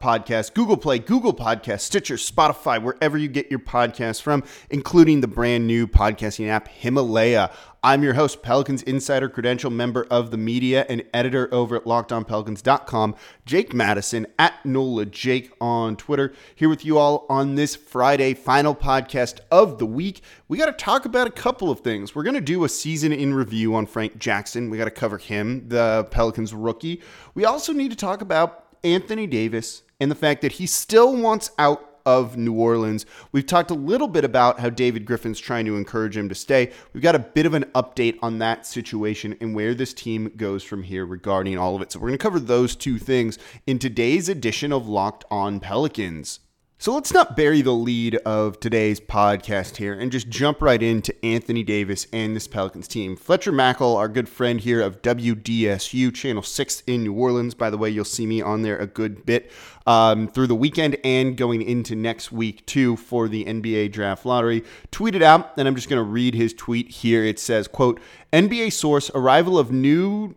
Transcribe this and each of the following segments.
Podcasts, Google Play, Google Podcasts, Stitcher, Spotify, wherever you get your podcasts from, including the brand new podcasting app Himalaya. I'm your host, Pelicans Insider Credential member of the media and editor over at LockedOnPelicans.com, Jake Madison at NOLA Jake on Twitter. Here with you all on this Friday, final podcast of the week. We got to talk about a couple of things. We're going to do a season in review on Frank Jackson. We got to cover him, the Pelicans rookie. We also need to talk about Anthony Davis and the fact that he still wants out of New Orleans. We've talked a little bit about how David Griffin's trying to encourage him to stay. We've got a bit of an update on that situation and where this team goes from here regarding all of it. So we're going to cover those two things in today's edition of Locked On Pelicans. So let's not bury the lead of today's podcast here and just jump right into Anthony Davis and this Pelicans team. Fletcher Mackel, our good friend here of WDSU, Channel 6 in New Orleans. By the way, you'll see me on there a good bit um, through the weekend and going into next week, too, for the NBA Draft Lottery. Tweeted out, and I'm just going to read his tweet here. It says, quote, NBA source, arrival of new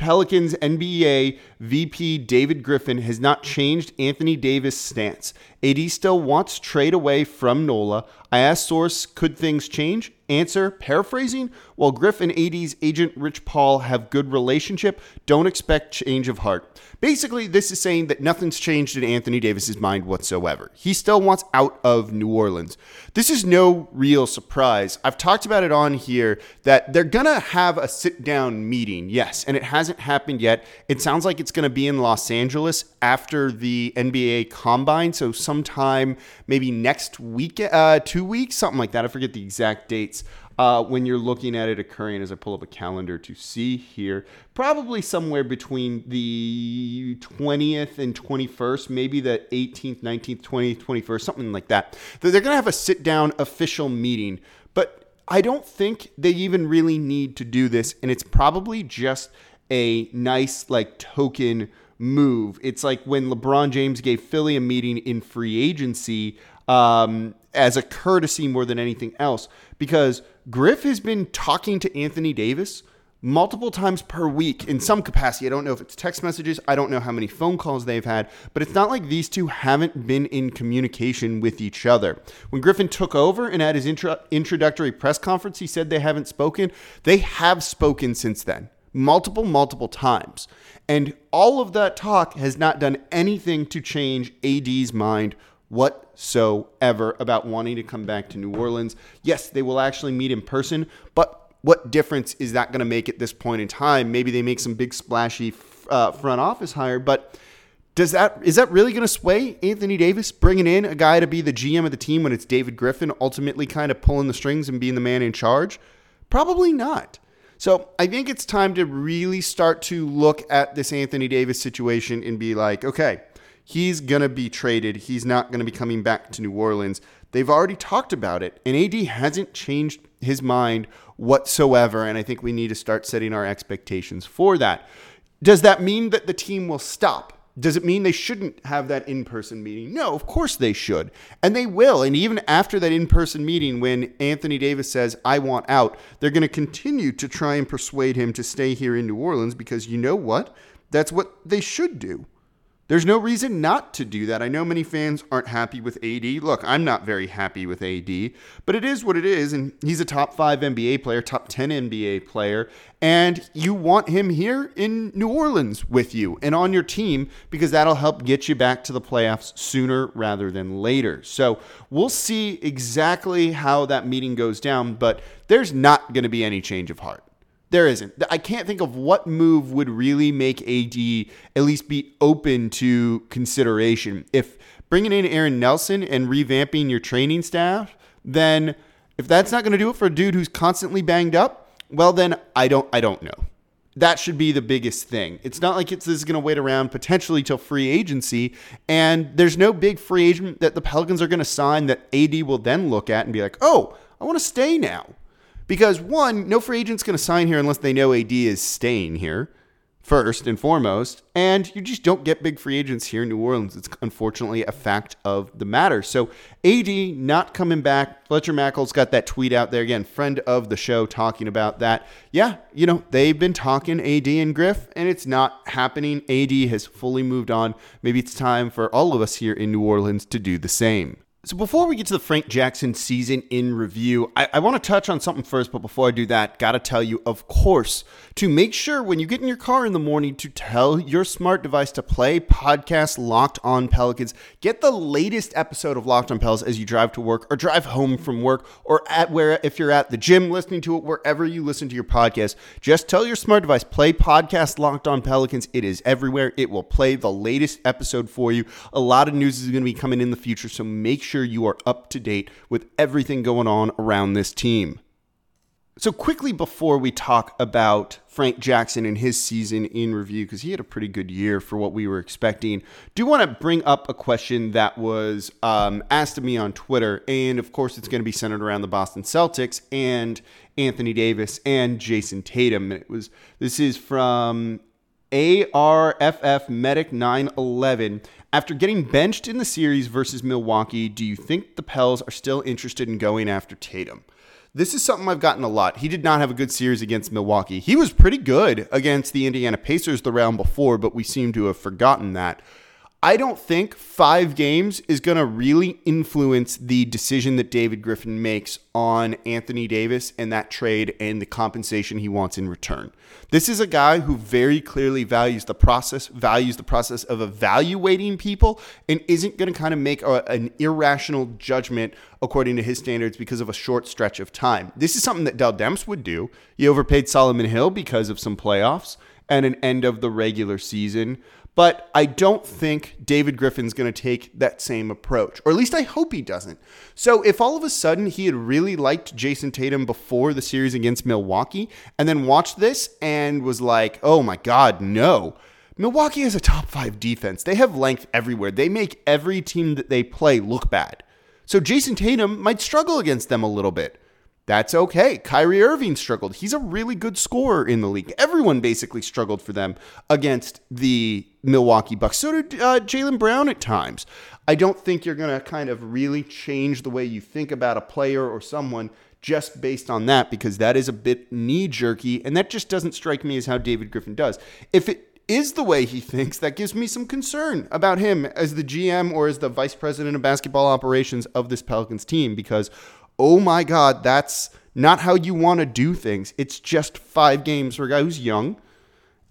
Pelicans NBA VP David Griffin has not changed Anthony Davis' stance. AD still wants trade away from NOLA. I asked source, could things change? Answer, paraphrasing, while Griff and AD's agent Rich Paul have good relationship, don't expect change of heart. Basically, this is saying that nothing's changed in Anthony Davis's mind whatsoever. He still wants out of New Orleans. This is no real surprise. I've talked about it on here that they're going to have a sit-down meeting. Yes, and it hasn't happened yet. It sounds like it's going to be in Los Angeles after the NBA Combine, so sometime maybe next week, uh, 2 weeks, something like that. I forget the exact dates uh, when you're looking at it occurring as I pull up a calendar to see here. Probably somewhere between the 20th and 21st, maybe the 18th, 19th, 20th, 21st, something like that. They're going to have a sit down official meeting, but I don't think they even really need to do this. And it's probably just a nice, like, token move. It's like when LeBron James gave Philly a meeting in free agency um, as a courtesy more than anything else because Griff has been talking to Anthony Davis multiple times per week in some capacity. I don't know if it's text messages, I don't know how many phone calls they've had, but it's not like these two haven't been in communication with each other. When Griffin took over and at his intro- introductory press conference, he said they haven't spoken. They have spoken since then. Multiple, multiple times. And all of that talk has not done anything to change AD's mind whatsoever about wanting to come back to New Orleans. Yes, they will actually meet in person, but what difference is that going to make at this point in time? Maybe they make some big splashy uh, front office hire, but does that is that really going to sway Anthony Davis bringing in a guy to be the GM of the team when it's David Griffin ultimately kind of pulling the strings and being the man in charge? Probably not. So I think it's time to really start to look at this Anthony Davis situation and be like, okay, he's going to be traded. He's not going to be coming back to New Orleans. They've already talked about it, and AD hasn't changed his mind whatsoever. And I think we need to start setting our expectations for that. Does that mean that the team will stop? Does it mean they shouldn't have that in person meeting? No, of course they should. And they will. And even after that in person meeting, when Anthony Davis says, I want out, they're going to continue to try and persuade him to stay here in New Orleans because you know what? That's what they should do. There's no reason not to do that. I know many fans aren't happy with AD. Look, I'm not very happy with AD, but it is what it is. And he's a top five NBA player, top 10 NBA player. And you want him here in New Orleans with you and on your team because that'll help get you back to the playoffs sooner rather than later. So we'll see exactly how that meeting goes down, but there's not going to be any change of heart. There isn't. I can't think of what move would really make AD at least be open to consideration. If bringing in Aaron Nelson and revamping your training staff, then if that's not going to do it for a dude who's constantly banged up, well then I don't I don't know. that should be the biggest thing. It's not like it's this is going to wait around potentially till free agency, and there's no big free agent that the Pelicans are going to sign that AD will then look at and be like, oh, I want to stay now. Because one, no free agent's going to sign here unless they know AD is staying here first and foremost. And you just don't get big free agents here in New Orleans. It's unfortunately a fact of the matter. So AD not coming back. Fletcher Mackel's got that tweet out there again, friend of the show, talking about that. Yeah, you know, they've been talking AD and Griff, and it's not happening. AD has fully moved on. Maybe it's time for all of us here in New Orleans to do the same. So before we get to the Frank Jackson season in review, I, I want to touch on something first. But before I do that, gotta tell you, of course, to make sure when you get in your car in the morning to tell your smart device to play podcast Locked On Pelicans. Get the latest episode of Locked On Pelicans as you drive to work or drive home from work or at where if you're at the gym listening to it wherever you listen to your podcast. Just tell your smart device play podcast Locked On Pelicans. It is everywhere. It will play the latest episode for you. A lot of news is going to be coming in the future, so make sure you are up to date with everything going on around this team. So, quickly before we talk about Frank Jackson and his season in review, because he had a pretty good year for what we were expecting, do want to bring up a question that was um, asked of me on Twitter. And of course, it's going to be centered around the Boston Celtics and Anthony Davis and Jayson Tatum. And it was this is from ARFF Medic 911. After getting benched in the series versus Milwaukee, do you think the Pels are still interested in going after Tatum? This is something I've gotten a lot. He did not have a good series against Milwaukee. He was pretty good against the Indiana Pacers the round before, but we seem to have forgotten that. I don't think five games is going to really influence the decision that David Griffin makes on Anthony Davis and that trade and the compensation he wants in return. This is a guy who very clearly values the process, values the process of evaluating people, and isn't going to kind of make a, an irrational judgment according to his standards because of a short stretch of time. This is something that Dell Demps would do. He overpaid Solomon Hill because of some playoffs and an end of the regular season. But I don't think David Griffin's going to take that same approach, or at least I hope he doesn't. So if all of a sudden he had really liked Jayson Tatum before the series against Milwaukee and then watched this and was like, oh my God, no. Milwaukee is a top five defense. They have length everywhere. They make every team that they play look bad. So Jayson Tatum might struggle against them a little bit. That's okay. Kyrie Irving struggled. He's a really good scorer in the league. Everyone basically struggled for them against the Milwaukee Bucks. So did uh, Jaylen Brown at times. I don't think you're going to kind of really change the way you think about a player or someone just based on that because that is a bit knee jerky and that just doesn't strike me as how David Griffin does. If it is the way he thinks, that gives me some concern about him as the GM or as the vice president of basketball operations of this Pelicans team because oh my God, that's not how you want to do things. It's just five games for a guy who's young.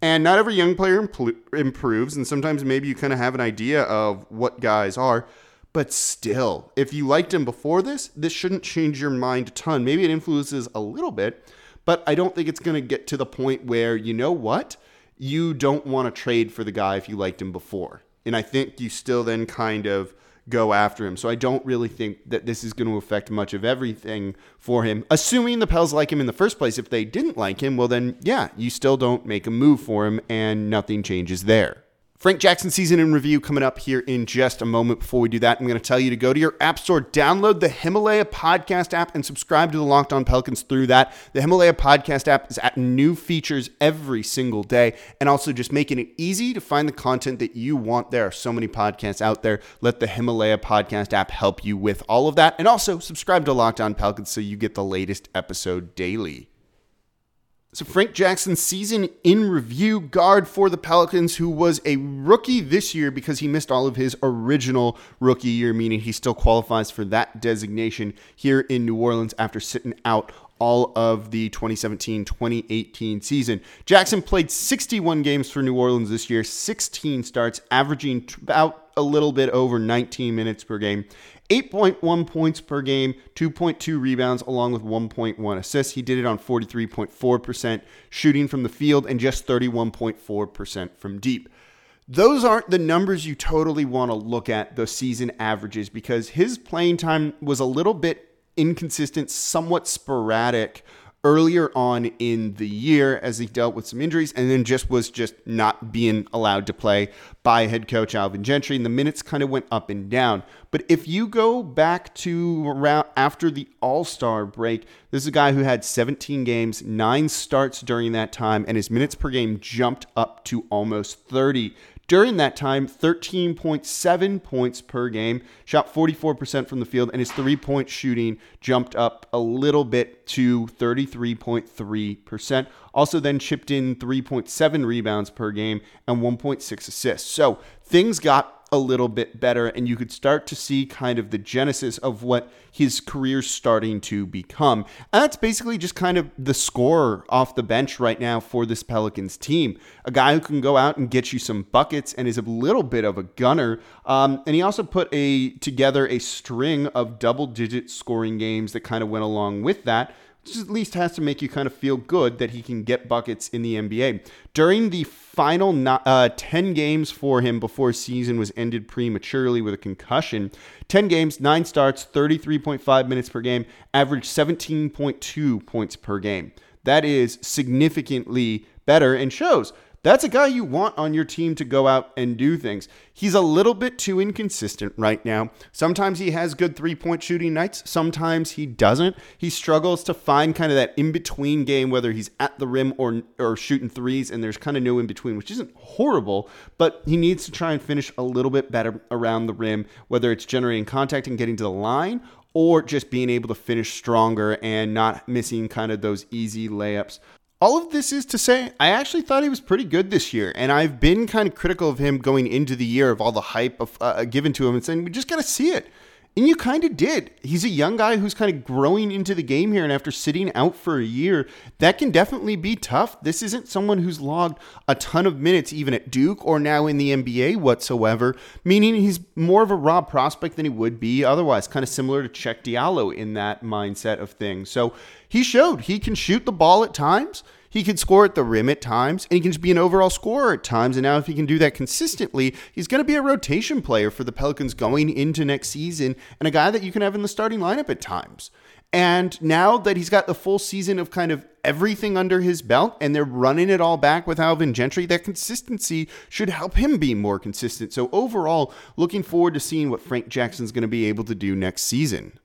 And not every young player impl- improves. And sometimes maybe you kind of have an idea of what guys are. But still, if you liked him before this, this shouldn't change your mind a ton. Maybe it influences a little bit, but I don't think it's going to get to the point where, you know what? You don't want to trade for the guy if you liked him before. And I think you still then kind of go after him. So I don't really think that this is going to affect much of everything for him. Assuming the Pels like him in the first place, if they didn't like him, well, then yeah, you still don't make a move for him and nothing changes there. Frank Jackson season in review coming up here in just a moment. Before we do that, I'm going to tell you to go to your app store, download the Himalaya podcast app, and subscribe to the Locked On Pelicans through that. The Himalaya podcast app is at new features every single day, and also just making it easy to find the content that you want. There are so many podcasts out there. Let the Himalaya podcast app help you with all of that, and also subscribe to Locked On Pelicans so you get the latest episode daily. So, Frank Jackson, season in review guard for the Pelicans, who was a rookie this year because he missed all of his original rookie year, meaning he still qualifies for that designation here in New Orleans after sitting out all of the 2017 2018 season. Jackson played 61 games for New Orleans this year, 16 starts, averaging about a little bit over 19 minutes per game. 8.1 points per game, 2.2 rebounds, along with 1.1 assists. He did it on 43.4% shooting from the field and just 31.4% from deep. Those aren't the numbers you totally want to look at, the season averages, because his playing time was a little bit inconsistent, somewhat sporadic earlier on in the year as he dealt with some injuries and then just was just not being allowed to play by head coach Alvin Gentry. And the minutes kind of went up and down. But if you go back to around after the All Star break, this is a guy who had 17 games, nine starts during that time, and his minutes per game jumped up to almost 30. During that time, 13.7 points per game, shot 44% from the field, and his three point shooting jumped up a little bit to 33.3%. Also, then chipped in 3.7 rebounds per game and 1.6 assists. So things got a little bit better, and you could start to see kind of the genesis of what his career's starting to become. And that's basically just kind of the scorer off the bench right now for this Pelicans team. A guy who can go out and get you some buckets and is a little bit of a gunner. Um, and he also put a together a string of double-digit scoring games that kind of went along with that which at least has to make you kind of feel good that he can get buckets in the NBA. During the final uh, 10 games for him before season was ended prematurely with a concussion, 10 games, 9 starts, 33.5 minutes per game, averaged 17.2 points per game. That is significantly better and shows that's a guy you want on your team to go out and do things. He's a little bit too inconsistent right now. Sometimes he has good three point shooting nights, sometimes he doesn't. He struggles to find kind of that in between game, whether he's at the rim or, or shooting threes, and there's kind of no in between, which isn't horrible, but he needs to try and finish a little bit better around the rim, whether it's generating contact and getting to the line or just being able to finish stronger and not missing kind of those easy layups all of this is to say, I actually thought he was pretty good this year, and I've been kind of critical of him going into the year of all the hype of, uh, given to him and saying we just got to see it. And you kind of did. He's a young guy who's kind of growing into the game here. And after sitting out for a year, that can definitely be tough. This isn't someone who's logged a ton of minutes, even at Duke or now in the NBA whatsoever, meaning he's more of a raw prospect than he would be otherwise, kind of similar to Cheick Diallo in that mindset of things. So he showed he can shoot the ball at times. He can score at the rim at times, and he can just be an overall scorer at times. And now, if he can do that consistently, he's going to be a rotation player for the Pelicans going into next season and a guy that you can have in the starting lineup at times. And now that he's got the full season of kind of everything under his belt and they're running it all back with Alvin Gentry, that consistency should help him be more consistent. So, overall, looking forward to seeing what Frank Jackson's going to be able to do next season.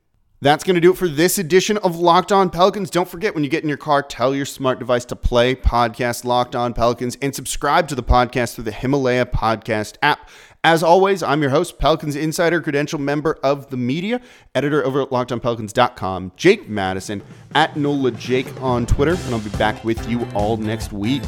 That's going to do it for this edition of Locked On Pelicans. Don't forget when you get in your car, tell your smart device to play podcast Locked On Pelicans and subscribe to the podcast through the Himalaya podcast app. As always, I'm your host, Pelicans Insider, credential member of the media, editor over at lockedonpelicans.com, Jake Madison, at NOLA Jake on Twitter, and I'll be back with you all next week.